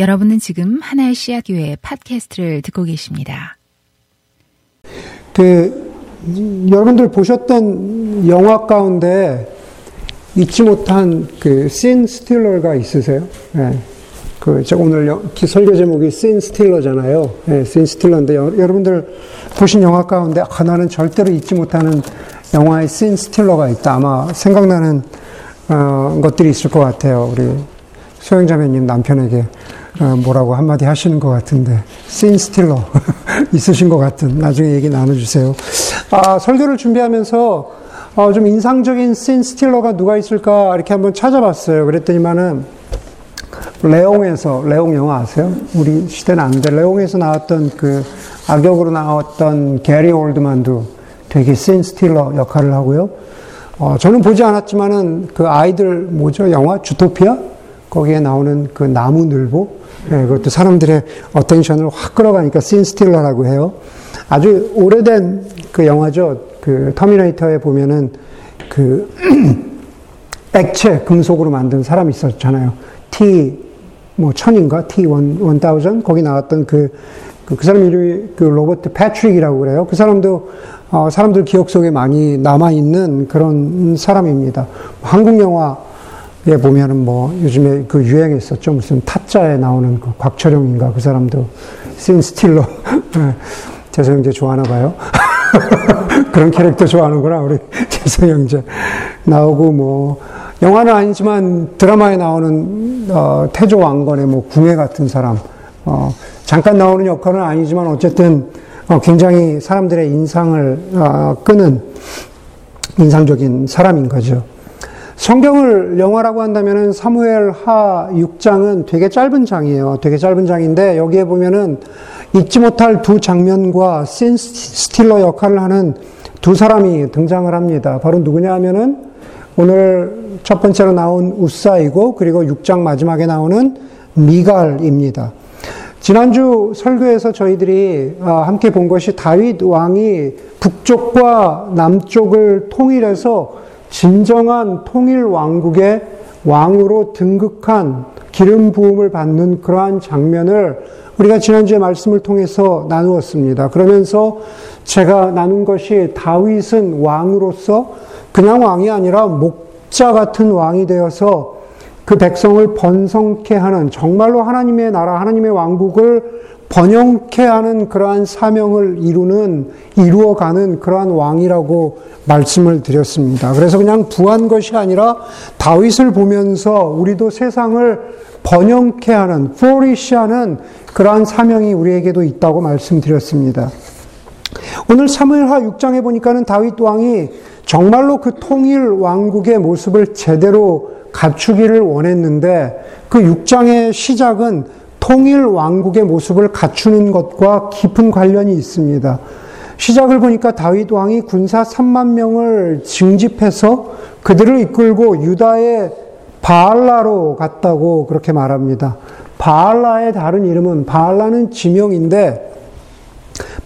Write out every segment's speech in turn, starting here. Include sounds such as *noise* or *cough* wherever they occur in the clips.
여러분은 지금 하나의 씨앗 교회 팟캐스트를 듣고 계십니다. 그 여러분들 보셨던 영화 가운데 잊지 못한 그씬 스틸러가 있으세요? 네. 그 제가 오늘 설교 제목이 씬 스틸러잖아요. 네, 씬 스틸러인데 여 러분들 보신 영화 가운데 아, 나는 절대로 잊지 못하는 영화의 씬 스틸러가 있다. 아마 생각나는 어, 것들이 있을 것 같아요. 우리 소영 자매님 남편에게 어, 뭐라고 한마디 하시는 것 같은데 scene stealer *laughs* 있으신 것 같은 나중에 얘기 나눠주세요. 아 설교를 준비하면서 어, 좀 인상적인 scene stealer가 누가 있을까 이렇게 한번 찾아봤어요. 그랬더니만은 레옹에서 레옹 영화 아세요? 우리 시대는 아는데 레옹에서 나왔던 그 악역으로 나왔던 게리 올드만도 되게 scene stealer 역할을 하고요. 어, 저는 보지 않았지만은 그 아이들 뭐죠 영화 주토피아 거기에 나오는 그 나무 늘보 네, 그것도 사람들의 attention을 확 끌어가니까 scene stealer라고 해요. 아주 오래된 그 영화죠. 그 터미네이터에 보면은 그 *clears throat* 액체 금속으로 만든 사람이 있었잖아요. T 뭐 천인가 T one one thousand 거기 나왔던 그, 그, 그 사람 이름이 그 로버트 패트릭이라고 그래요. 그 사람도 어, 사람들 기억 속에 많이 남아 있는 그런 사람입니다. 한국 영화 에 보면은 뭐 요즘에 그 유행했었죠. 무슨 타짜에 나오는 그 곽철용인가 그 사람도 신 스틸러 *laughs* 재성 형제 좋아하나 봐요. *laughs* 그런 캐릭터 좋아하는구나 우리 *laughs* 재성 형제 나오고 뭐 영화는 아니지만 드라마에 나오는 어, 태조 왕건의 뭐 궁예 같은 사람 어, 잠깐 나오는 역할은 아니지만 어쨌든 어, 굉장히 사람들의 인상을 어, 끄는 인상적인 사람인 거죠. 성경을 영화라고 한다면은 사무엘 하 6장은 되게 짧은 장이에요. 되게 짧은 장인데 여기에 보면은 잊지 못할 두 장면과 신 스틸러 역할을 하는 두 사람이 등장을 합니다. 바로 누구냐 하면은 오늘 첫 번째로 나온 우사이고 그리고 6장 마지막에 나오는 미갈입니다. 지난주 설교에서 저희들이 아, 함께 본 것이 다윗 왕이 북쪽과 남쪽을 통일해서 진정한 통일 왕국의 왕으로 등극한 기름 부음을 받는 그러한 장면을 우리가 지난주에 말씀을 통해서 나누었습니다. 그러면서 제가 나눈 것이 다윗은 왕으로서 그냥 왕이 아니라 목자 같은 왕이 되어서 그 백성을 번성케 하는 정말로 하나님의 나라, 하나님의 왕국을 번영케 하는 그러한 사명을 이루는, 이루어가는 그러한 왕이라고 말씀을 드렸습니다. 그래서 그냥 부한 것이 아니라 다윗을 보면서 우리도 세상을 번영케 하는, flourish 하는 그러한 사명이 우리에게도 있다고 말씀드렸습니다. 오늘 사무엘하 6장에 보니까는 다윗 왕이 정말로 그 통일 왕국의 모습을 제대로 갖추기를 원했는데 그 6장의 시작은 통일 왕국의 모습을 갖추는 것과 깊은 관련이 있습니다. 시작을 보니까 다윗 왕이 군사 3만 명을 징집해서 그들을 이끌고 유다의 바알라로 갔다고 그렇게 말합니다. 바알라의 다른 이름은 바알라는 지명인데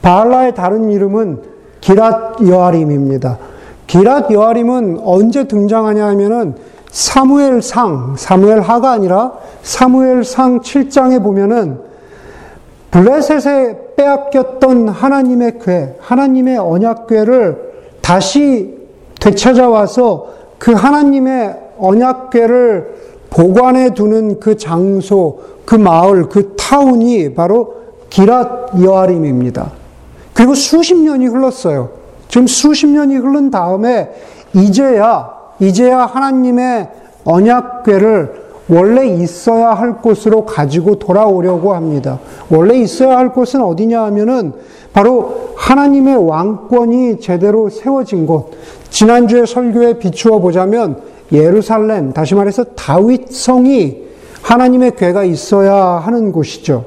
바알라의 다른 이름은 기랏 여아림입니다. 기랏 여아림은 언제 등장하냐 하면은 사무엘상, 사무엘하가 아니라 사무엘상 7장에 보면은 블레셋에 빼앗겼던 하나님의 궤, 하나님의 언약궤를 다시 되찾아와서 그 하나님의 언약궤를 보관해 두는 그 장소, 그 마을, 그 타운이 바로 기랏 여아림입니다. 그리고 수십 년이 흘렀어요. 지금 수십 년이 흐른 다음에 이제야 이제야 하나님의 언약궤를 원래 있어야 할 곳으로 가지고 돌아오려고 합니다. 원래 있어야 할 곳은 어디냐 하면은 바로 하나님의 왕권이 제대로 세워진 곳. 지난주에 설교에 비추어 보자면 예루살렘, 다시 말해서 다윗 성이 하나님의 궤가 있어야 하는 곳이죠.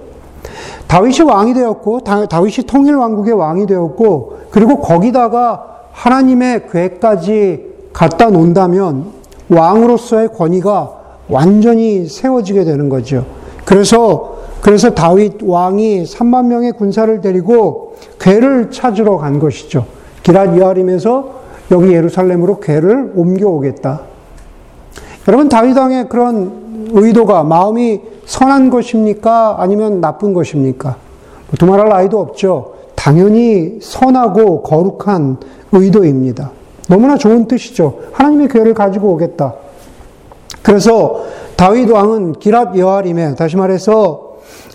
다윗이 왕이 되었고 다 윗이 통일 왕국의 왕이 되었고 그리고 거기다가 하나님의 궤까지 갖다 놓는다면 왕으로서의 권위가 완전히 세워지게 되는 거죠. 그래서 그래서 다윗 왕이 3만 명의 군사를 데리고 궤를 찾으러 간 것이죠. 기랏 여아림에서 여기 예루살렘으로 궤를 옮겨오겠다. 여러분 다윗 왕의 그런 의도가 마음이 선한 것입니까? 아니면 나쁜 것입니까? 뭐 두말할 나이도 없죠. 당연히 선하고 거룩한 의도입니다. 너무나 좋은 뜻이죠. 하나님의 교회를 가지고 오겠다. 그래서 다윗 왕은 기랏 여아림에 다시 말해서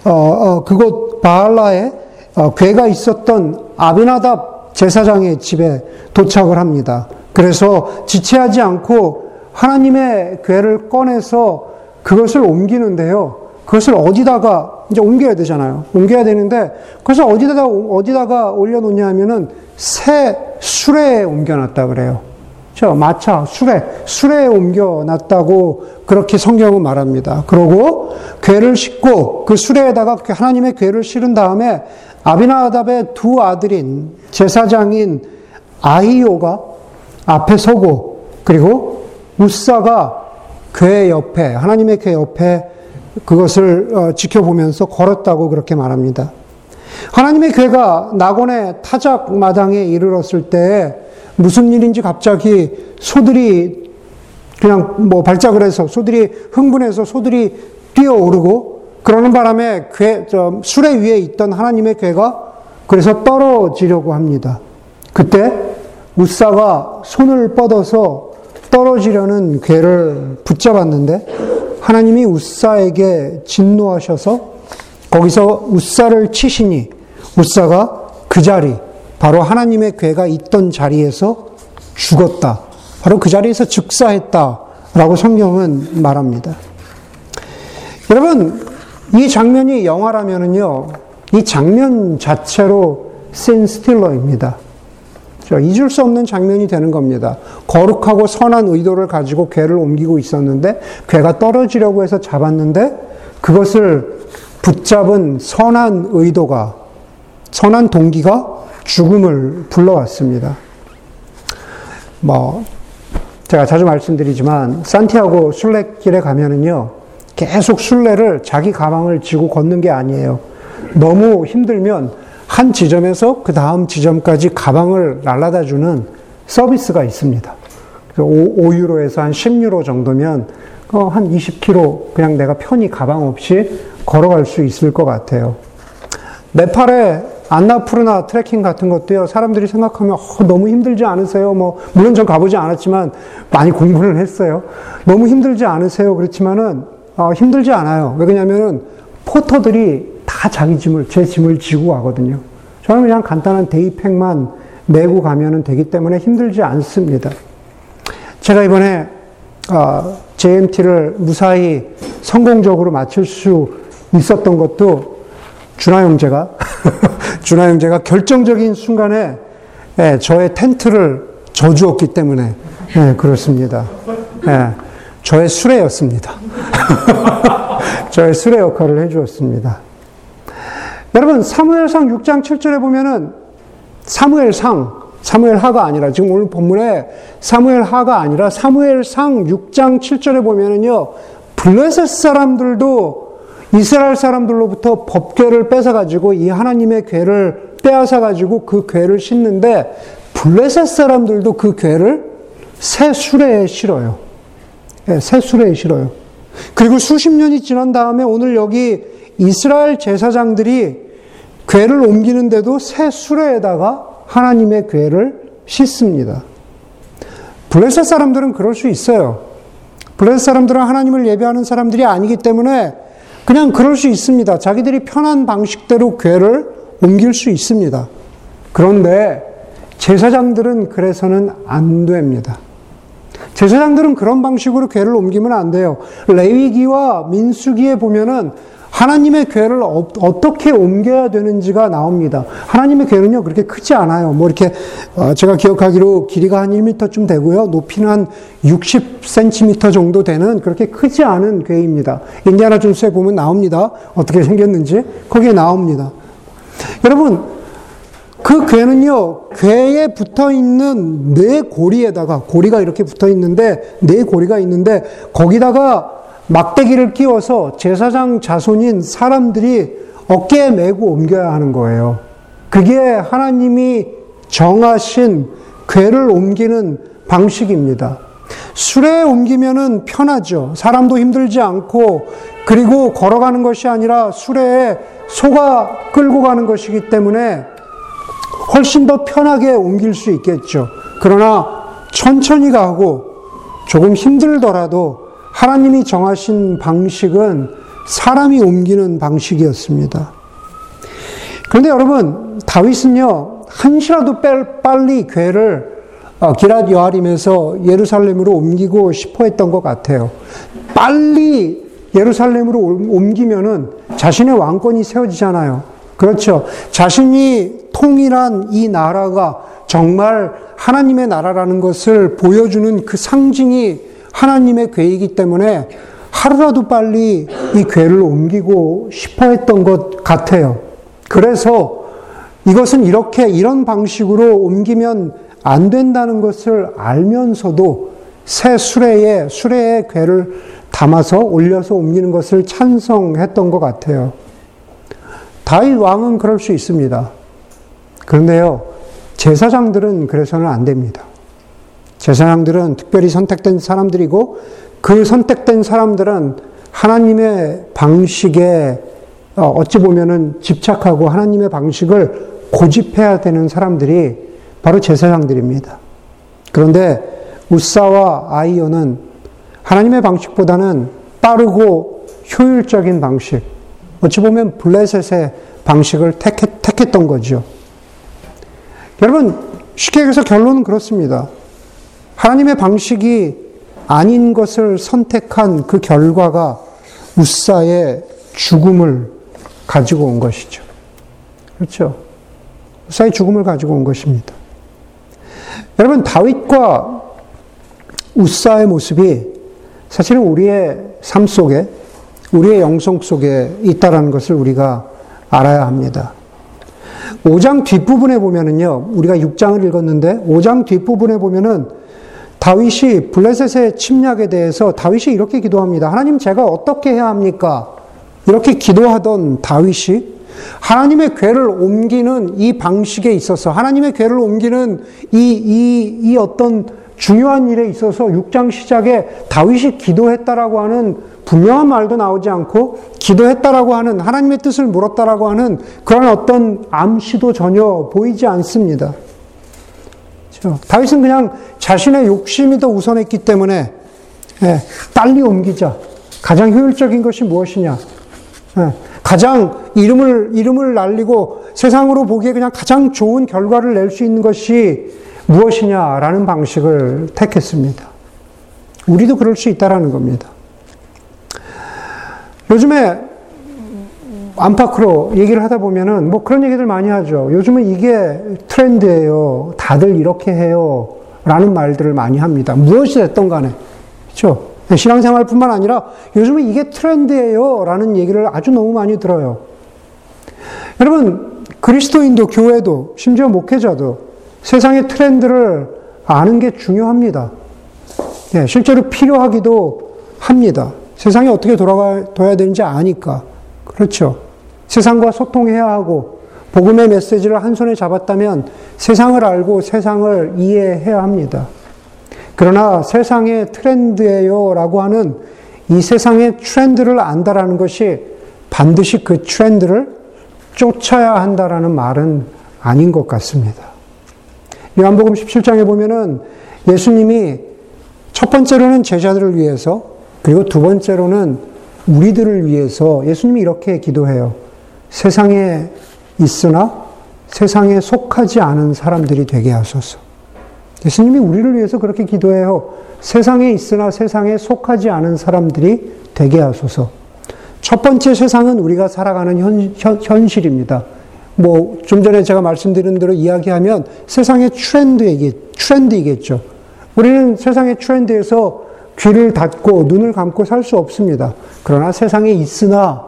어, 어, 그곳 바알라에 어, 괴가 있었던 아비나답 제사장의 집에 도착을 합니다. 그래서 지체하지 않고 하나님의 괴를 꺼내서 그것을 옮기는데요. 그것을 어디다가 이제 옮겨야 되잖아요. 옮겨야 되는데 그것을 어디다가 어디다가 올려놓냐 하면은 새 수레에 옮겨놨다 그래요. 저 마차 수레 수레에 옮겨놨다고 그렇게 성경은 말합니다. 그러고 괴를 싣고 그 수레에다가 하나님의 괴를 실은 다음에 아비나답의 두 아들인 제사장인 아히오가 앞에 서고 그리고 우사가 괴 옆에 하나님의 괴 옆에 그것을 어, 지켜보면서 걸었다고 그렇게 말합니다. 하나님의 괴가 낙원의 타작 마당에 이르렀을 때 무슨 일인지 갑자기 소들이 그냥 뭐 발작을 해서 소들이 흥분해서 소들이 뛰어오르고 그러는 바람에 괴, 저, 수레 위에 있던 하나님의 괴가 그래서 떨어지려고 합니다. 그때 우사가 손을 뻗어서 떨어지려는 괴를 붙잡았는데 하나님이 우사에게 진노하셔서 거기서 우사를 치시니 우사가 그 자리 바로 하나님의 괴가 있던 자리에서 죽었다. 바로 그 자리에서 즉사했다라고 성경은 말합니다. 여러분 이 장면이 영화라면은요, 이 장면 자체로 신 스틸러입니다. 잊을 수 없는 장면이 되는 겁니다. 거룩하고 선한 의도를 가지고 괴를 옮기고 있었는데, 괴가 떨어지려고 해서 잡았는데, 그것을 붙잡은 선한 의도가, 선한 동기가 죽음을 불러왔습니다. 뭐, 제가 자주 말씀드리지만, 산티아고 순례길에 가면은요, 계속 순례를 자기 가방을 지고 걷는 게 아니에요. 너무 힘들면 한 지점에서 그 다음 지점까지 가방을 날라다 주는 서비스가 있습니다. 5, 유로에서한 10유로 정도면 어, 한 20km 그냥 내가 편히 가방 없이 걸어갈 수 있을 것 같아요. 네팔에 안나푸르나 트레킹 같은 것도요, 사람들이 생각하면, 어, 너무 힘들지 않으세요? 뭐, 물론 전 가보지 않았지만, 많이 공부를 했어요. 너무 힘들지 않으세요? 그렇지만은, 어, 힘들지 않아요. 왜냐면은 포터들이 다 자기 짐을, 제 짐을 지고 가거든요. 저는 그냥 간단한 데이팩만 메고 가면 되기 때문에 힘들지 않습니다. 제가 이번에 어, JMT를 무사히 성공적으로 마칠 수 있었던 것도 준하 형제가 *laughs* 준하 형제가 결정적인 순간에 예, 저의 텐트를 져주었기 때문에 예, 그렇습니다. 예, 저의 수레였습니다. *laughs* 저의 수레 역할을 해주었습니다. 여러분, 사무엘상 6장 7절에 보면은 사무엘상, 사무엘 하가 아니라 지금 오늘 본문에 사무엘 하가 아니라 사무엘 상 6장 7절에 보면은요. 블레셋 사람들도 이스라엘 사람들로부터 법궤를 뺏어 가지고 이 하나님의 궤를 빼앗아 가지고 그 궤를 싣는데 블레셋 사람들도 그 궤를 새 수레에 실어요. 예, 새 수레에 실어요. 그리고 수십 년이 지난 다음에 오늘 여기 이스라엘 제사장들이 괴를 옮기는데도 새 수레에다가 하나님의 괴를 싣습니다. 블레셋 사람들은 그럴 수 있어요. 블레셋 사람들은 하나님을 예배하는 사람들이 아니기 때문에 그냥 그럴 수 있습니다. 자기들이 편한 방식대로 괴를 옮길 수 있습니다. 그런데 제사장들은 그래서는 안 됩니다. 제사장들은 그런 방식으로 괴를 옮기면 안 돼요. 레위기와 민수기에 보면은 하나님의 괴를 어, 떻게 옮겨야 되는지가 나옵니다. 하나님의 괴는요, 그렇게 크지 않아요. 뭐 이렇게, 어, 제가 기억하기로 길이가 한 1m쯤 되고요. 높이는 한 60cm 정도 되는 그렇게 크지 않은 괴입니다. 인디아나 존스에 보면 나옵니다. 어떻게 생겼는지. 거기에 나옵니다. 여러분, 그 괴는요, 괴에 붙어 있는 네 고리에다가, 고리가 이렇게 붙어 있는데, 네 고리가 있는데, 거기다가 막대기를 끼워서 제사장 자손인 사람들이 어깨에 메고 옮겨야 하는 거예요. 그게 하나님이 정하신 괴를 옮기는 방식입니다. 수레에 옮기면은 편하죠. 사람도 힘들지 않고 그리고 걸어가는 것이 아니라 수레에 소가 끌고 가는 것이기 때문에 훨씬 더 편하게 옮길 수 있겠죠. 그러나 천천히 가고 조금 힘들더라도 하나님이 정하신 방식은 사람이 옮기는 방식이었습니다. 그런데 여러분, 다윗은요, 한시라도 빨리 괴를 어, 기랏 여아림에서 예루살렘으로 옮기고 싶어 했던 것 같아요. 빨리 예루살렘으로 옮기면은 자신의 왕권이 세워지잖아요. 그렇죠. 자신이 통일한 이 나라가 정말 하나님의 나라라는 것을 보여주는 그 상징이 하나님의 괴이기 때문에 하루라도 빨리 이 괴를 옮기고 싶어 했던 것 같아요. 그래서 이것은 이렇게 이런 방식으로 옮기면 안 된다는 것을 알면서도 새 수레에 수레에 괴를 담아서 올려서 옮기는 것을 찬성했던 것 같아요. 다윗 왕은 그럴 수 있습니다. 그런데요, 제사장들은 그래서는 안 됩니다. 제사장들은 특별히 선택된 사람들이고 그 선택된 사람들은 하나님의 방식에 어, 어찌 보면은 집착하고 하나님의 방식을 고집해야 되는 사람들이 바로 제사장들입니다. 그런데 우사와 아이오는 하나님의 방식보다는 빠르고 효율적인 방식, 어찌 보면 블레셋의 방식을 택했, 던 거죠. 여러분, 쉽게 얘기해서 결론은 그렇습니다. 하나님의 방식이 아닌 것을 선택한 그 결과가 우사의 죽음을 가지고 온 것이죠. 그렇죠? 우사의 죽음을 가지고 온 것입니다. 여러분, 다윗과 우사의 모습이 사실은 우리의 삶 속에, 우리의 영성 속에 있다라는 것을 우리가 알아야 합니다. 5장 뒷부분에 보면은요, 우리가 6장을 읽었는데, 5장 뒷부분에 보면은 다윗이 블레셋의 침략에 대해서 다윗이 이렇게 기도합니다. 하나님 제가 어떻게 해야 합니까? 이렇게 기도하던 다윗이 하나님의 괴를 옮기는 이 방식에 있어서 하나님의 괴를 옮기는 이, 이, 이 어떤 중요한 일에 있어서 6장 시작에 다윗이 기도했다라고 하는 분명한 말도 나오지 않고 기도했다라고 하는 하나님의 뜻을 물었다라고 하는 그런 어떤 암시도 전혀 보이지 않습니다. 그렇죠? 다윗은 그냥 자신의 욕심이 더 우선했기 때문에 예, 빨리 옮기자. 가장 효율적인 것이 무엇이냐? 예, 가장 이름을 이름을 날리고 세상으로 보기에 그냥 가장 좋은 결과를 낼 수 있는 것이 무엇이냐라는 방식을 택했습니다. 우리도 그럴 수 있다라는 겁니다. 요즘에 안팎으로 얘기를 하다 보면은 뭐 그런 얘기들 많이 하죠. 요즘은 이게 트렌드예요. 다들 이렇게 해요. 라는 말들을 많이 합니다. 무엇이 됐던 간에. 그렇죠? 신앙생활뿐만 아니라 요즘은 이게 트렌드예요. 라는 얘기를 아주 너무 많이 들어요. 여러분, 그리스도인도 교회도 심지어 목회자도 세상의 트렌드를 아는 게 중요합니다. 네, 실제로 필요하기도 합니다. 세상이 어떻게 돌아가야 되는지 아니까. 그렇죠. 세상과 소통해야 하고, 복음의 메시지를 한 손에 잡았다면 세상을 알고 세상을 이해해야 합니다. 그러나 세상의 트렌드예요 라고 하는 이 세상의 트렌드를 안다라는 것이 반드시 그 트렌드를 쫓아야 한다라는 말은 아닌 것 같습니다. 요한복음 17장에 보면은 예수님이 첫 번째로는 제자들을 위해서 그리고 두 번째로는 우리들을 위해서 예수님이 이렇게 기도해요. 세상에 있으나 세상에 속하지 않은 사람들이 되게 하소서. 예수님이 우리를 위해서 그렇게 기도해요. 세상에 있으나 세상에 속하지 않은 사람들이 되게 하소서. 첫 번째 세상은 우리가 살아가는 현, 현, 현실입니다. 뭐, 좀 전에 제가 말씀드린 대로 이야기하면 세상의 트렌드이겠, 트렌드이겠죠. 우리는 세상의 트렌드에서 귀를 닫고 눈을 감고 살 수 없습니다. 그러나 세상에 있으나,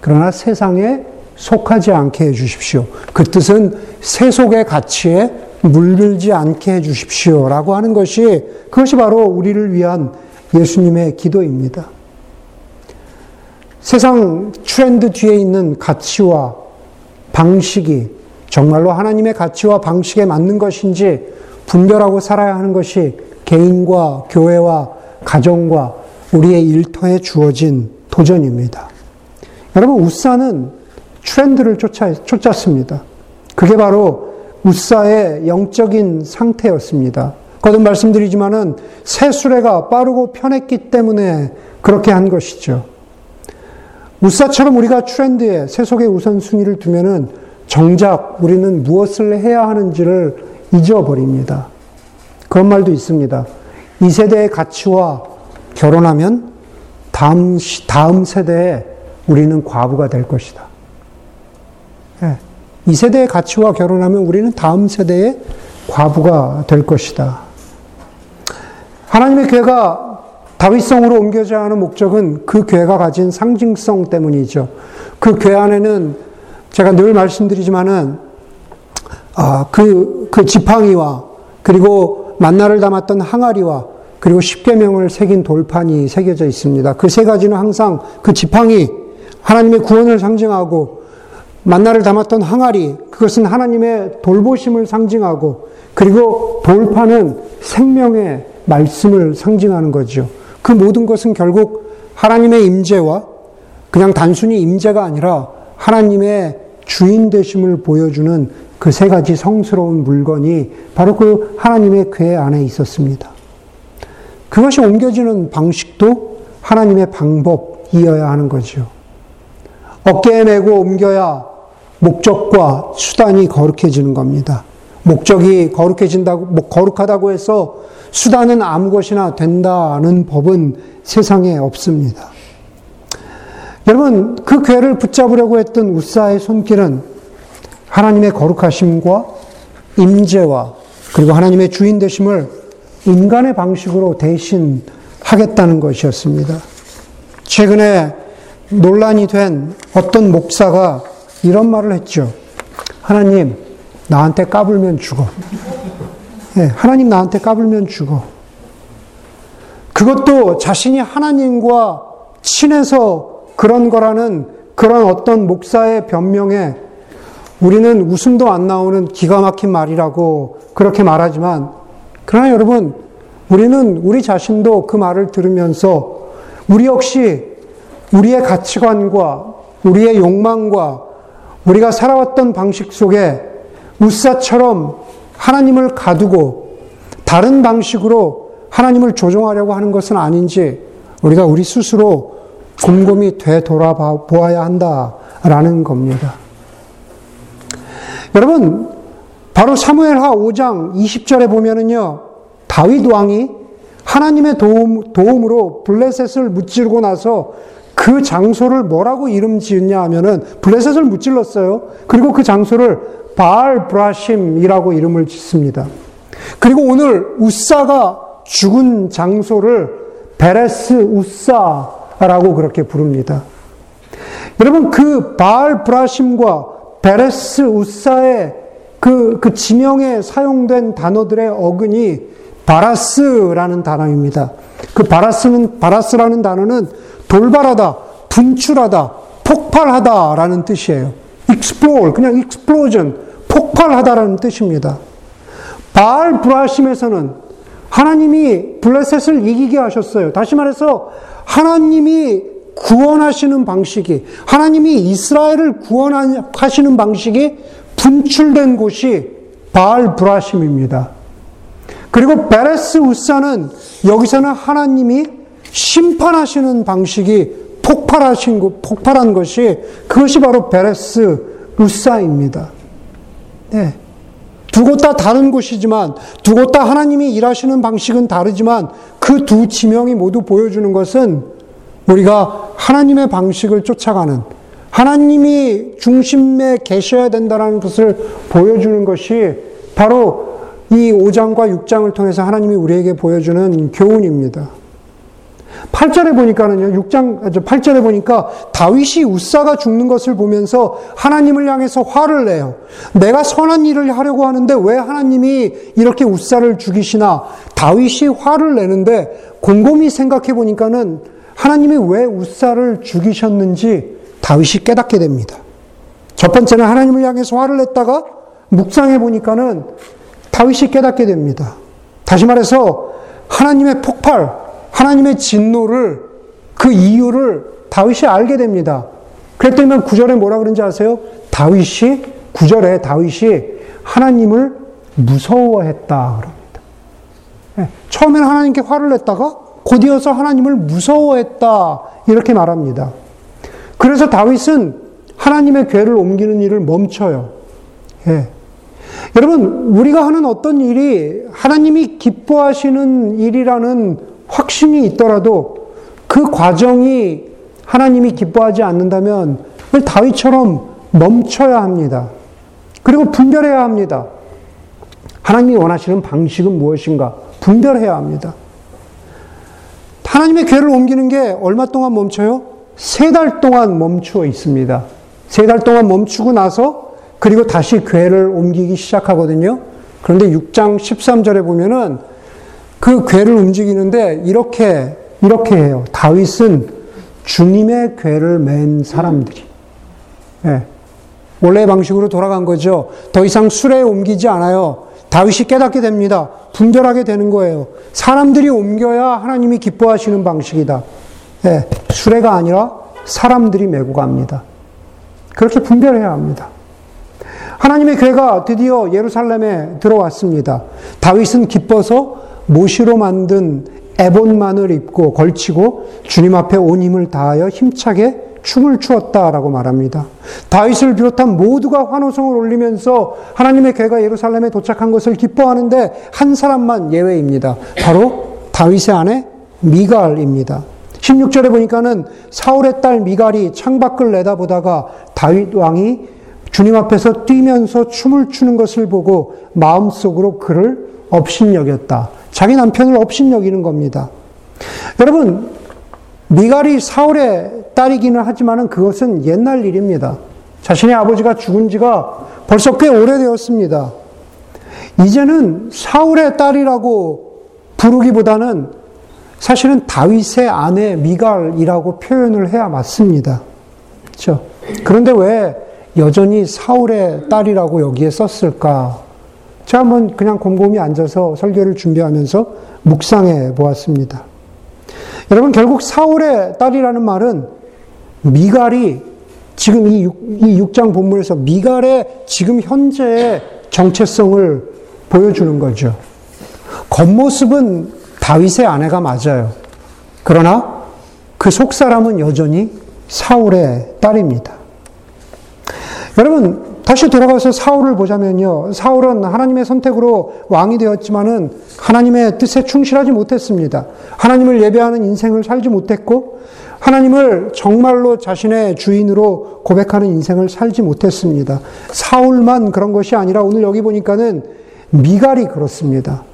그러나 세상에 속하지 않게 해 주십시오. 그 뜻은 세속의 가치에 물들지 않게 해 주십시오. 라고 하는 것이, 그것이 바로 우리를 위한 예수님의 기도입니다. 세상 트렌드 뒤에 있는 가치와 방식이 정말로 하나님의 가치와 방식에 맞는 것인지 분별하고 살아야 하는 것이 개인과 교회와 가정과 우리의 일터에 주어진 도전입니다. 여러분, 우사는 트렌드를 쫓아, 쫓았습니다. 그게 바로 우사의 영적인 상태였습니다. 거듭 말씀드리지만은 새 수레가 빠르고 편했기 때문에 그렇게 한 것이죠. 우사처럼 우리가 트렌드에 세속의 우선순위를 두면은 정작 우리는 무엇을 해야 하는지를 잊어버립니다. 그런 말도 있습니다. 이 세대의 가치와 결혼하면 다음, 다음 세대에 우리는 과부가 될 것이다. 네. 이 세대의 가치와 결혼하면 우리는 다음 세대의 과부가 될 것이다. 하나님의 교회가 다윗성으로 옮겨져야 하는 목적은 그 교회가 가진 상징성 때문이죠. 그 교회 안에는 제가 늘 말씀드리지만은 아, 그, 그 지팡이와 그리고 만나를 담았던 항아리와 그리고 십계명을 새긴 돌판이 새겨져 있습니다. 그 세 가지는 항상 그 지팡이 하나님의 구원을 상징하고 만나를 담았던 항아리 그것은 하나님의 돌보심을 상징하고 그리고 돌판은 생명의 말씀을 상징하는 거죠. 그 모든 것은 결국 하나님의 임재와 그냥 단순히 임재가 아니라 하나님의 주인 되심을 보여주는 그 세 가지 성스러운 물건이 바로 그 하나님의 궤 안에 있었습니다. 그것이 옮겨지는 방식도 하나님의 방법이어야 하는 거죠. 어깨에 메고 옮겨야 목적과 수단이 거룩해지는 겁니다. 목적이 거룩해진다고, 뭐 거룩하다고 해서 수단은 아무 것이나 된다는 법은 세상에 없습니다. 여러분, 그 괴를 붙잡으려고 했던 우사의 손길은 하나님의 거룩하심과 임재와 그리고 하나님의 주인 되심을 인간의 방식으로 대신 하겠다는 것이었습니다. 최근에 논란이 된 어떤 목사가 이런 말을 했죠. 하나님, 나한테 까불면 죽어. 네, 하나님 나한테 까불면 죽어. 그것도 자신이 하나님과 친해서 그런 거라는 그런 어떤 목사의 변명에 우리는 웃음도 안 나오는 기가 막힌 말이라고 그렇게 말하지만, 그러나 여러분, 우리는 우리 자신도 그 말을 들으면서 우리 역시 우리의 가치관과 우리의 욕망과 우리가 살아왔던 방식 속에 우사처럼 하나님을 가두고 다른 방식으로 하나님을 조종하려고 하는 것은 아닌지 우리가 우리 스스로 곰곰이 되돌아 보아야 한다라는 겁니다. 여러분, 바로 사무엘하 5장 20절에 보면은요, 다윗 왕이 하나님의 도움, 도움으로 블레셋을 무찌르고 나서 그 장소를 뭐라고 이름 지었냐 하면은 블레셋을 무찔렀어요. 그리고 그 장소를 바알 브라심이라고 이름을 짓습니다. 그리고 오늘 우사가 죽은 장소를 베레스 우사라고 그렇게 부릅니다. 여러분 그 바알 브라심과 베레스 우사의 그, 그 지명에 사용된 단어들의 어근이 바라스라는 단어입니다. 그 바라스는, 바라스라는 단어는 돌발하다, 분출하다, 폭발하다라는 뜻이에요. explore, 그냥 explosion, 폭발하다라는 뜻입니다. 바알 브라심에서는 하나님이 블레셋을 이기게 하셨어요. 다시 말해서 하나님이 구원하시는 방식이, 하나님이 이스라엘을 구원하시는 방식이 분출된 곳이 바알 브라심입니다. 그리고 베레스 우사는 여기서는 하나님이 심판하시는 방식이 폭발하신 것, 폭발한 것이 그것이 바로 베레스 우사입니다. 네. 두 곳 다 다른 곳이지만 두 곳 다 하나님이 일하시는 방식은 다르지만 그 두 지명이 모두 보여주는 것은 우리가 하나님의 방식을 쫓아가는 하나님이 중심에 계셔야 된다는 것을 보여주는 것이 바로 이 5장과 6장을 통해서 하나님이 우리에게 보여주는 교훈입니다. 8절에 보니까는요, 6장, 8절에 보니까 다윗이 우사가 죽는 것을 보면서 하나님을 향해서 화를 내요. 내가 선한 일을 하려고 하는데 왜 하나님이 이렇게 우사를 죽이시나? 다윗이 화를 내는데 곰곰이 생각해 보니까는 하나님이 왜 우사를 죽이셨는지 다윗이 깨닫게 됩니다. 첫 번째는 하나님을 향해서 화를 냈다가 묵상해 보니까는 다윗이 깨닫게 됩니다. 다시 말해서 하나님의 폭발, 하나님의 진노를 그 이유를 다윗이 알게 됩니다. 그랬더니 구절에 뭐라 그런지 아세요? 다윗이 구절에 다윗이 하나님을 무서워했다 그럽니다. 네, 처음에는 하나님께 화를 냈다가 곧이어서 하나님을 무서워했다 이렇게 말합니다. 그래서 다윗은 하나님의 괴를 옮기는 일을 멈춰요. 예. 여러분, 우리가 하는 어떤 일이 하나님이 기뻐하시는 일이라는 확신이 있더라도 그 과정이 하나님이 기뻐하지 않는다면 다윗처럼 멈춰야 합니다. 그리고 분별해야 합니다. 하나님이 원하시는 방식은 무엇인가? 분별해야 합니다. 하나님의 괴를 옮기는 게 얼마 동안 멈춰요? 세 달 동안 멈추어 있습니다. 세 달 동안 멈추고 나서 그리고 다시 괴를 옮기기 시작하거든요. 그런데 6장 13절에 보면은 그 괴를 움직이는데 이렇게 이렇게 해요. 다윗은 주님의 괴를 맨 사람들이. 네. 원래 방식으로 돌아간 거죠. 더 이상 수레에 옮기지 않아요. 다윗이 깨닫게 됩니다. 분별하게 되는 거예요. 사람들이 옮겨야 하나님이 기뻐하시는 방식이다. 네. 수레가 아니라 사람들이 메고 갑니다. 그렇게 분별해야 합니다. 하나님의 괴가 드디어 예루살렘에 들어왔습니다. 다윗은 기뻐서 모시로 만든 에본만을 입고 걸치고 주님 앞에 온 힘을 다하여 힘차게 춤을 추었다라고 말합니다. 다윗을 비롯한 모두가 환호성을 올리면서 하나님의 괴가 예루살렘에 도착한 것을 기뻐하는데 한 사람만 예외입니다. 바로 다윗의 아내 미갈입니다. 16절에 보니까는 사울의 딸 미갈이 창밖을 내다보다가 다윗 왕이 주님 앞에서 뛰면서 춤을 추는 것을 보고 마음속으로 그를 업신여겼다. 자기 남편을 업신여기는 겁니다. 여러분, 미갈이 사울의 딸이기는 하지만 그것은 옛날 일입니다. 자신의 아버지가 죽은 지가 벌써 꽤 오래되었습니다. 이제는 사울의 딸이라고 부르기보다는 사실은 다윗의 아내 미갈이라고 표현을 해야 맞습니다. 그렇죠? 그런데 왜 여전히 사울의 딸이라고 여기에 썼을까? 제가 한번 그냥 곰곰이 앉아서 설교를 준비하면서 묵상해 보았습니다. 여러분, 결국 사울의 딸이라는 말은 미갈이 지금 이, 6, 이 6장 본문에서 미갈의 지금 현재의 정체성을 보여주는 거죠. 겉모습은 다윗의 아내가 맞아요. 그러나 그 속사람은 여전히 사울의 딸입니다. 여러분, 다시 돌아가서 사울을 보자면요. 사울은 하나님의 선택으로 왕이 되었지만은 하나님의 뜻에 충실하지 못했습니다. 하나님을 예배하는 인생을 살지 못했고, 하나님을 정말로 자신의 주인으로 고백하는 인생을 살지 못했습니다. 사울만 그런 것이 아니라 오늘 여기 보니까는 미갈이 그렇습니다.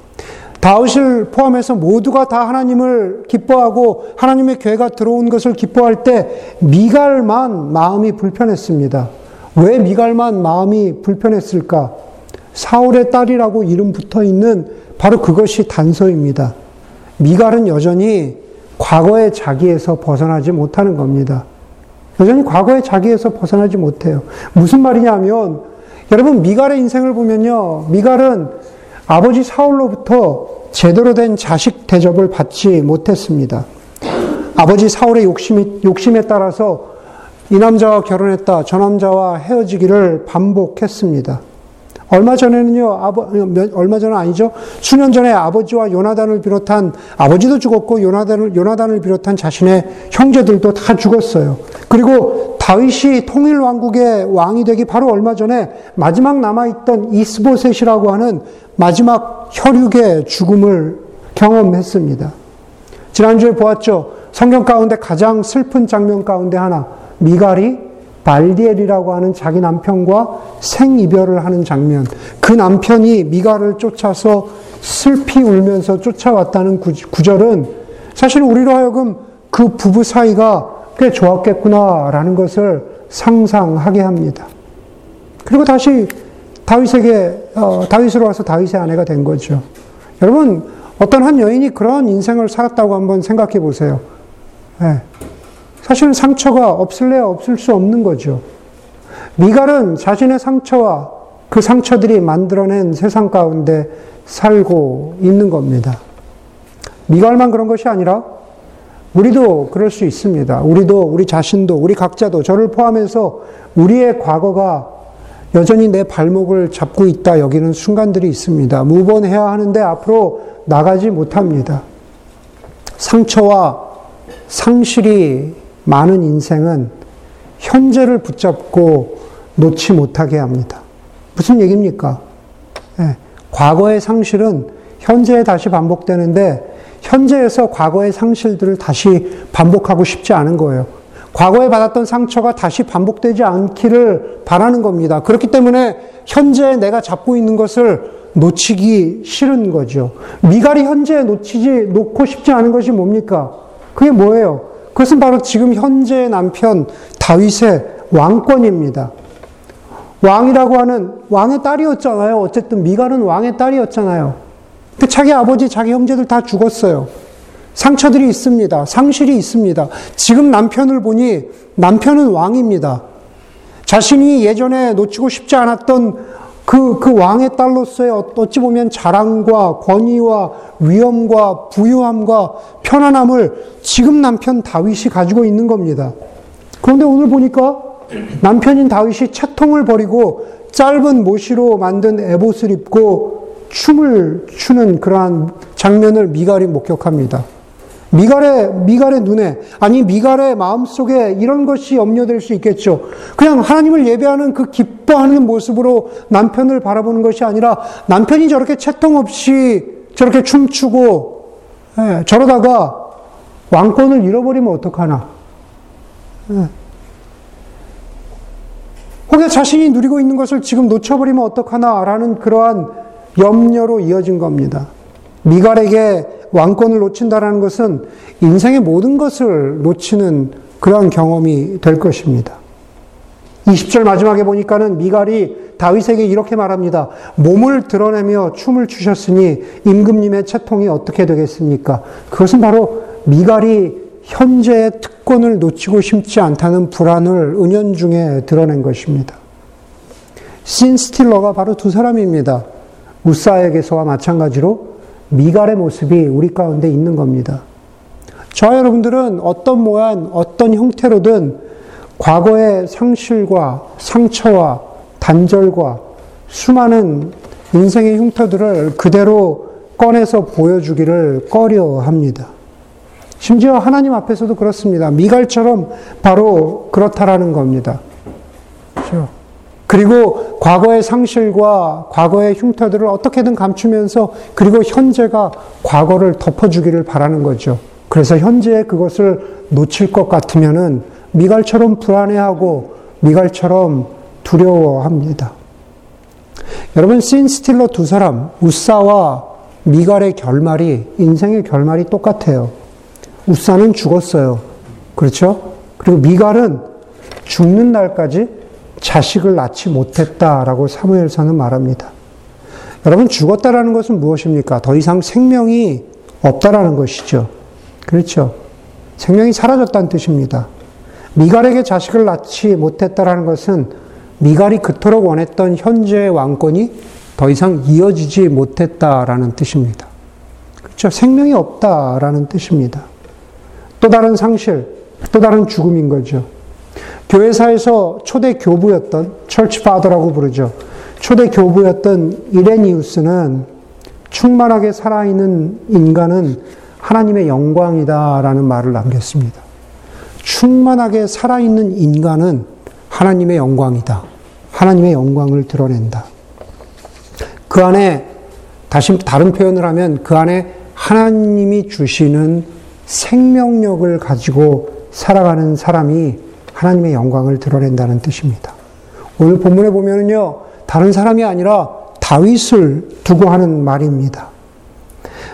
다윗을 포함해서 모두가 다 하나님을 기뻐하고 하나님의 괴가 들어온 것을 기뻐할 때 미갈만 마음이 불편했습니다. 왜 미갈만 마음이 불편했을까? 사울의 딸이라고 이름 붙어 있는 바로 그것이 단서입니다. 미갈은 여전히 과거의 자기에서 벗어나지 못하는 겁니다. 여전히 과거의 자기에서 벗어나지 못해요. 무슨 말이냐면, 여러분, 미갈의 인생을 보면요. 미갈은 아버지 사울로부터 제대로 된 자식 대접을 받지 못했습니다. 아버지 사울의 욕심이, 욕심에 따라서 이 남자와 결혼했다. 저 남자와 헤어지기를 반복했습니다. 얼마 전에는요, 아버, 얼마 전은 아니죠. 수년 전에 아버지와 요나단을 비롯한, 아버지도 죽었고, 요나단을, 요나단을 비롯한 자신의 형제들도 다 죽었어요. 그리고 다윗이 통일 왕국의 왕이 되기 바로 얼마 전에 마지막 남아 있던 이스보셋이라고 하는 마지막 혈육의 죽음을 경험했습니다. 지난주에 보았죠. 성경 가운데 가장 슬픈 장면 가운데 하나. 미갈이 발디엘이라고 하는 자기 남편과 생이별을 하는 장면. 그 남편이 미갈을 쫓아서 슬피 울면서 쫓아왔다는 구절은 사실 우리로 하여금 그 부부 사이가 꽤 좋았겠구나라는 것을 상상하게 합니다. 그리고 다시 다윗에게 어, 다윗으로 와서 다윗의 아내가 된 거죠. 여러분 어떤 한 여인이 그런 인생을 살았다고 한번 생각해 보세요. 네. 사실은 상처가 없을래야 없을 수 없는 거죠. 미갈은 자신의 상처와 그 상처들이 만들어낸 세상 가운데 살고 있는 겁니다. 미갈만 그런 것이 아니라 우리도 그럴 수 있습니다. 우리도 우리 자신도 우리 각자도 저를 포함해서 우리의 과거가 여전히 내 발목을 잡고 있다 여기는 순간들이 있습니다. 무번해야 하는데 앞으로 나가지 못합니다. 상처와 상실이 많은 인생은 현재를 붙잡고 놓지 못하게 합니다. 무슨 얘기입니까? 네. 과거의 상실은 현재에 다시 반복되는데 현재에서 과거의 상실들을 다시 반복하고 싶지 않은 거예요. 과거에 받았던 상처가 다시 반복되지 않기를 바라는 겁니다. 그렇기 때문에 현재 내가 잡고 있는 것을 놓치기 싫은 거죠. 미갈이 현재에 놓치지, 놓고 싶지 않은 것이 뭡니까? 그게 뭐예요? 그것은 바로 지금 현재의 남편 다윗의 왕권입니다. 왕이라고 하는 왕의 딸이었잖아요. 어쨌든 미갈은 왕의 딸이었잖아요. 근데 자기 아버지, 자기 형제들 다 죽었어요. 상처들이 있습니다. 상실이 있습니다. 지금 남편을 보니 남편은 왕입니다. 자신이 예전에 놓치고 싶지 않았던 그, 그 왕의 딸로서의 어찌 보면 자랑과 권위와 위엄과 부유함과 편안함을 지금 남편 다윗이 가지고 있는 겁니다. 그런데 오늘 보니까 남편인 다윗이 채통을 버리고 짧은 모시로 만든 에봇을 입고 춤을 추는 그러한 장면을 미갈이 목격합니다. 미갈의, 미갈의 눈에, 아니, 미갈의 마음 속에 이런 것이 염려될 수 있겠죠. 그냥 하나님을 예배하는 그 기뻐하는 모습으로 남편을 바라보는 것이 아니라 남편이 저렇게 채통 없이 저렇게 춤추고, 예, 저러다가 왕권을 잃어버리면 어떡하나. 예. 혹여 자신이 누리고 있는 것을 지금 놓쳐버리면 어떡하나라는 그러한 염려로 이어진 겁니다. 미갈에게 왕권을 놓친다라는 것은 인생의 모든 것을 놓치는 그러한 경험이 될 것입니다. 20절 마지막에 보니까는 미갈이 다윗에게 이렇게 말합니다. 몸을 드러내며 춤을 추셨으니 임금님의 채통이 어떻게 되겠습니까? 그것은 바로 미갈이 현재의 특권을 놓치고 싶지 않다는 불안을 은연중에 드러낸 것입니다. 신 스틸러가 바로 두 사람입니다. 우사에게서와 마찬가지로 미갈의 모습이 우리 가운데 있는 겁니다. 저 여러분들은 어떤 모양, 어떤 형태로든 과거의 상실과 상처와 단절과 수많은 인생의 흉터들을 그대로 꺼내서 보여주기를 꺼려 합니다. 심지어 하나님 앞에서도 그렇습니다. 미갈처럼 바로 그렇다라는 겁니다. 그렇죠? 그리고 과거의 상실과 과거의 흉터들을 어떻게든 감추면서 그리고 현재가 과거를 덮어주기를 바라는 거죠. 그래서 현재에 그것을 놓칠 것 같으면은 미갈처럼 불안해하고 미갈처럼 두려워합니다. 여러분, 신 스틸러 두 사람, 우사와 미갈의 결말이, 인생의 결말이 똑같아요. 우사는 죽었어요. 그렇죠? 그리고 미갈은 죽는 날까지 자식을 낳지 못했다라고 사무엘서는 말합니다. 여러분 죽었다라는 것은 무엇입니까? 더 이상 생명이 없다라는 것이죠. 그렇죠. 생명이 사라졌다는 뜻입니다. 미갈에게 자식을 낳지 못했다라는 것은 미갈이 그토록 원했던 현재의 왕권이 더 이상 이어지지 못했다라는 뜻입니다. 그렇죠. 생명이 없다라는 뜻입니다. 또 다른 상실, 또 다른 죽음인 거죠. 교회사에서 초대 교부였던 철치 파더라고 부르죠. 초대 교부였던 이레니우스는 충만하게 살아있는 인간은 하나님의 영광이다라는 말을 남겼습니다. 충만하게 살아있는 인간은 하나님의 영광이다. 하나님의 영광을 드러낸다. 그 안에 다시 다른 표현을 하면 그 안에 하나님이 주시는 생명력을 가지고 살아가는 사람이 하나님의 영광을 드러낸다는 뜻입니다. 오늘 본문에 보면은요, 다른 사람이 아니라 다윗을 두고 하는 말입니다.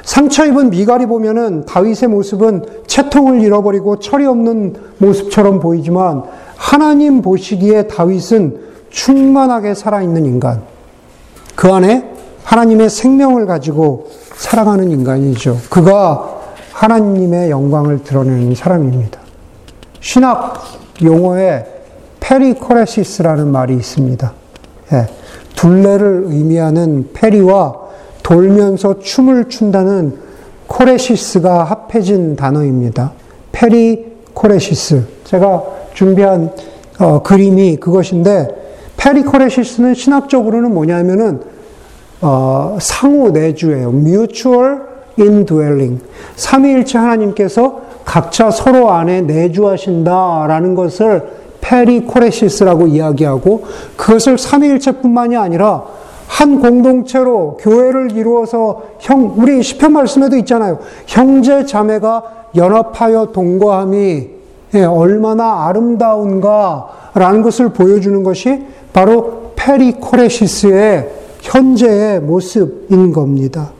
상처 입은 미갈이 보면은 다윗의 모습은 채통을 잃어버리고 철이 없는 모습처럼 보이지만 하나님 보시기에 다윗은 충만하게 살아있는 인간. 그 안에 하나님의 생명을 가지고 살아가는 인간이죠. 그가 하나님의 영광을 드러내는 사람입니다. 신학 용어에 페리코레시스라는 말이 있습니다. 예, 둘레를 의미하는 페리와 돌면서 춤을 춘다는 코레시스가 합해진 단어입니다. 페리 코레시스. 제가 준비한 어, 그림이 그것인데 페리 코레시스는 신학적으로는 뭐냐면은 어, 상호 내주예요. mutual indwelling. 삼위일체 하나님께서 각자 서로 안에 내주하신다라는 것을 페리코레시스라고 이야기하고 그것을 삼위일체뿐만이 아니라 한 공동체로 교회를 이루어서 형 우리 시편 말씀에도 있잖아요. 형제 자매가 연합하여 동거함이 예, 얼마나 아름다운가라는 것을 보여주는 것이 바로 페리코레시스의 현재의 모습인 겁니다.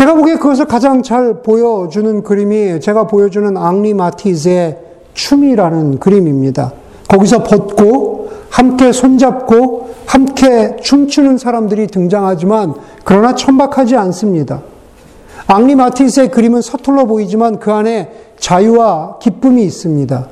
제가 보기에 그것을 가장 잘 보여주는 그림이 제가 보여주는 앙리 마티즈의 춤이라는 그림입니다. 거기서 벗고 함께 손잡고 함께 춤추는 사람들이 등장하지만 그러나 천박하지 않습니다. 앙리 마티스의 그림은 서툴러 보이지만 그 안에 자유와 기쁨이 있습니다.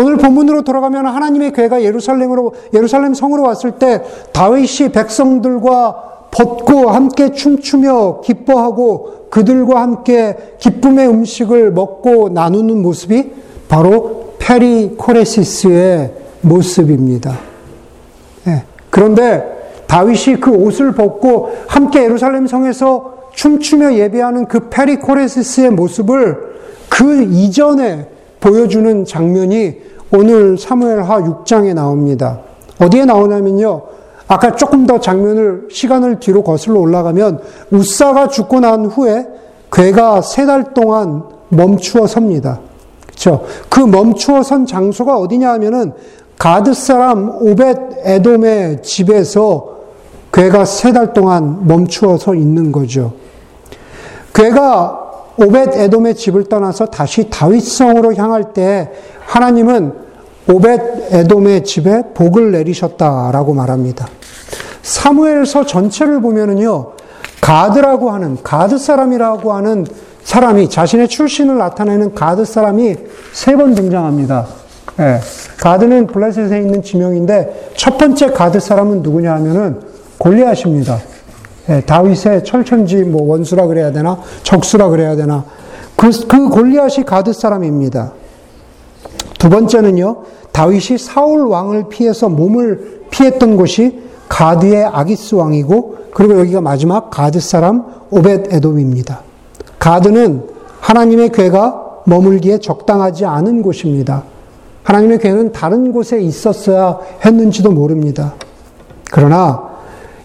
오늘 본문으로 돌아가면 하나님의 괴가 예루살렘으로 예루살렘 성으로 왔을 때 다윗이 백성들과 벗고 함께 춤추며 기뻐하고 그들과 함께 기쁨의 음식을 먹고 나누는 모습이 바로 페리코레시스의 모습입니다. 네. 그런데 다윗이 그 옷을 벗고 함께 예루살렘 성에서 춤추며 예배하는 그 페리코레시스의 모습을 그 이전에 보여주는 장면이 오늘 사무엘하 6장에 나옵니다. 어디에 나오냐면요. 아까 조금 더 장면을 시간을 뒤로 거슬러 올라가면 우사가 죽고 난 후에 괴가 세 달 동안 멈추어 섭니다. 그렇죠? 그 멈추어 선 장소가 어디냐 하면은 가드 사람 오벳 에돔의 집에서 괴가 세 달 동안 멈추어서 있는 거죠. 괴가 오벳 에돔의 집을 떠나서 다시 다윗성으로 향할 때 하나님은 오벳 에돔의 집에 복을 내리셨다라고 말합니다. 사무엘서 전체를 보면은요, 가드라고 하는, 가드 사람이라고 하는 사람이, 자신의 출신을 나타내는 가드 사람이 세 번 등장합니다. 예, 가드는 블레셋에 있는 지명인데, 첫 번째 가드 사람은 누구냐 하면은 골리앗입니다. 예, 다윗의 철천지 뭐 원수라 그래야 되나, 적수라 그래야 되나. 그, 그 골리앗이 가드 사람입니다. 두 번째는요, 다윗이 사울 왕을 피해서 몸을 피했던 곳이 가드의 아기스 왕이고 그리고 여기가 마지막 가드 사람 오벳 에돔입니다. 가드는 하나님의 괴가 머물기에 적당하지 않은 곳입니다. 하나님의 괴는 다른 곳에 있었어야 했는지도 모릅니다. 그러나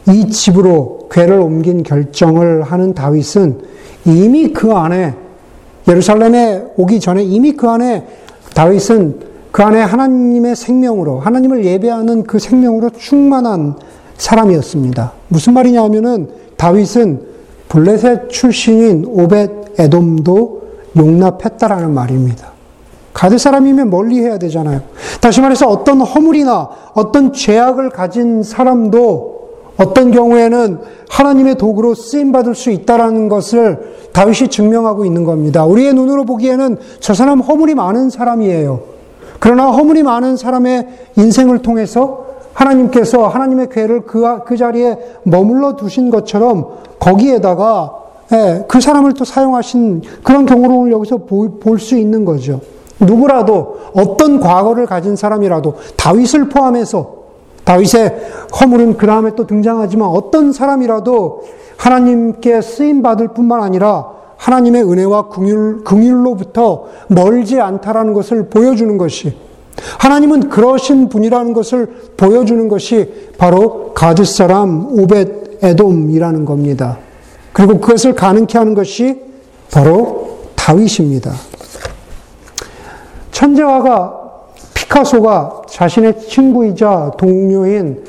이 집으로 괴를 옮긴 결정을 하는 다윗은 이미 그 안에 예루살렘에 오기 전에 이미 그 안에 다윗은 그 안에 하나님의 생명으로, 하나님을 예배하는 그 생명으로 충만한 사람이었습니다. 무슨 말이냐 하면은 다윗은 블레셋 출신인 오벳 에돔도 용납했다라는 말입니다. 가드 사람이면 멀리 해야 되잖아요. 다시 말해서 어떤 허물이나 어떤 죄악을 가진 사람도 어떤 경우에는 하나님의 도구로 쓰임 받을 수 있다라는 것을 다윗이 증명하고 있는 겁니다. 우리의 눈으로 보기에는 저 사람 허물이 많은 사람이에요. 그러나 허물이 많은 사람의 인생을 통해서 하나님께서 하나님의 괴를 그, 그 자리에 머물러 두신 것처럼 거기에다가 예, 그 사람을 또 사용하신 그런 경우를 여기서 볼 수 있는 거죠. 누구라도 어떤 과거를 가진 사람이라도 다윗을 포함해서 다윗의 허물은 그 다음에 또 등장하지만 어떤 사람이라도 하나님께 쓰임 받을 뿐만 아니라 하나님의 은혜와 긍휼, 긍휼로부터 멀지 않다라는 것을 보여주는 것이 하나님은 그러신 분이라는 것을 보여주는 것이 바로 가드 사람 오벳 에돔이라는 겁니다. 그리고 그것을 가능케 하는 것이 바로 다윗입니다. 천재화가 피카소가 자신의 친구이자 동료인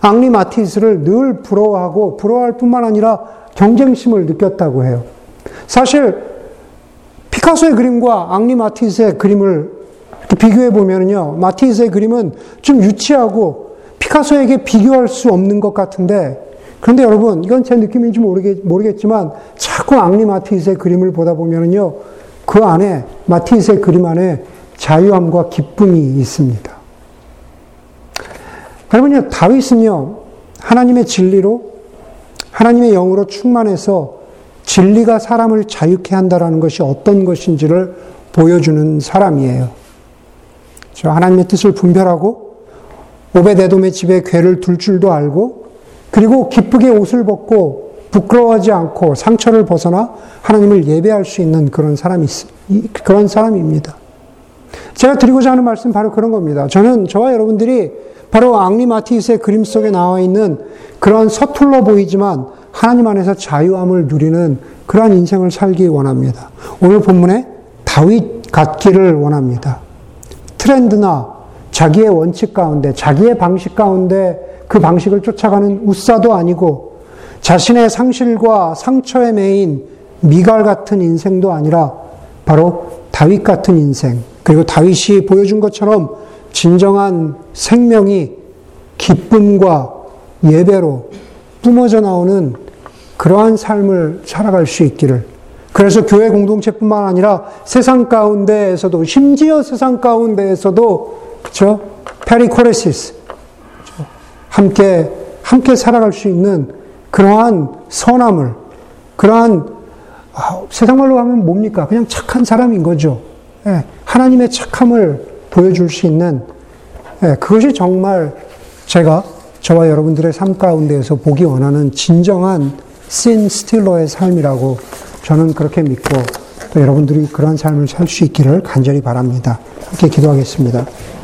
앙리 마티스를 늘 부러워하고 부러워할 뿐만 아니라 경쟁심을 느꼈다고 해요. 사실 피카소의 그림과 앙리 마티스의 그림을 비교해 보면요. 마티스의 그림은 좀 유치하고 피카소에게 비교할 수 없는 것 같은데 그런데 여러분, 이건 제 느낌인지 모르겠, 모르겠지만 자꾸 앙리 마티스의 그림을 보다 보면요. 그 안에, 마티스의 그림 안에 자유함과 기쁨이 있습니다. 여러분요, 다윗은요, 하나님의 진리로, 하나님의 영으로 충만해서 진리가 사람을 자유케 한다라는 것이 어떤 것인지를 보여주는 사람이에요. 저 하나님의 뜻을 분별하고, 오베데돔의 집에 괴를 둘 줄도 알고, 그리고 기쁘게 옷을 벗고 부끄러워하지 않고 상처를 벗어나 하나님을 예배할 수 있는 그런 사람이 그런 사람입니다. 제가 드리고자 하는 말씀 바로 그런 겁니다. 저는 저와 여러분들이 바로 앙리 마티스의 그림 속에 나와 있는 그런 서툴러 보이지만 하나님 안에서 자유함을 누리는 그러한 인생을 살기 원합니다. 오늘 본문에 다윗 같기를 원합니다. 트렌드나 자기의 원칙 가운데, 자기의 방식 가운데 그 방식을 쫓아가는 우사도 아니고 자신의 상실과 상처에 매인 미갈 같은 인생도 아니라 바로 다윗 같은 인생, 그리고 다윗이 보여준 것처럼 진정한 생명이 기쁨과 예배로 뿜어져 나오는 그러한 삶을 살아갈 수 있기를. 그래서 교회 공동체뿐만 아니라 세상 가운데에서도, 심지어 세상 가운데에서도, 그쵸? 페리코레시스. 함께, 함께 살아갈 수 있는 그러한 선함을, 그러한, 아, 세상 말로 하면 뭡니까? 그냥 착한 사람인 거죠. 예, 하나님의 착함을 보여줄 수 있는, 예, 그것이 정말 제가 저와 여러분들의 삶 가운데에서 보기 원하는 진정한 신 스틸러의 삶이라고 저는 그렇게 믿고 또 여러분들이 그런 삶을 살 수 있기를 간절히 바랍니다. 함께 기도하겠습니다.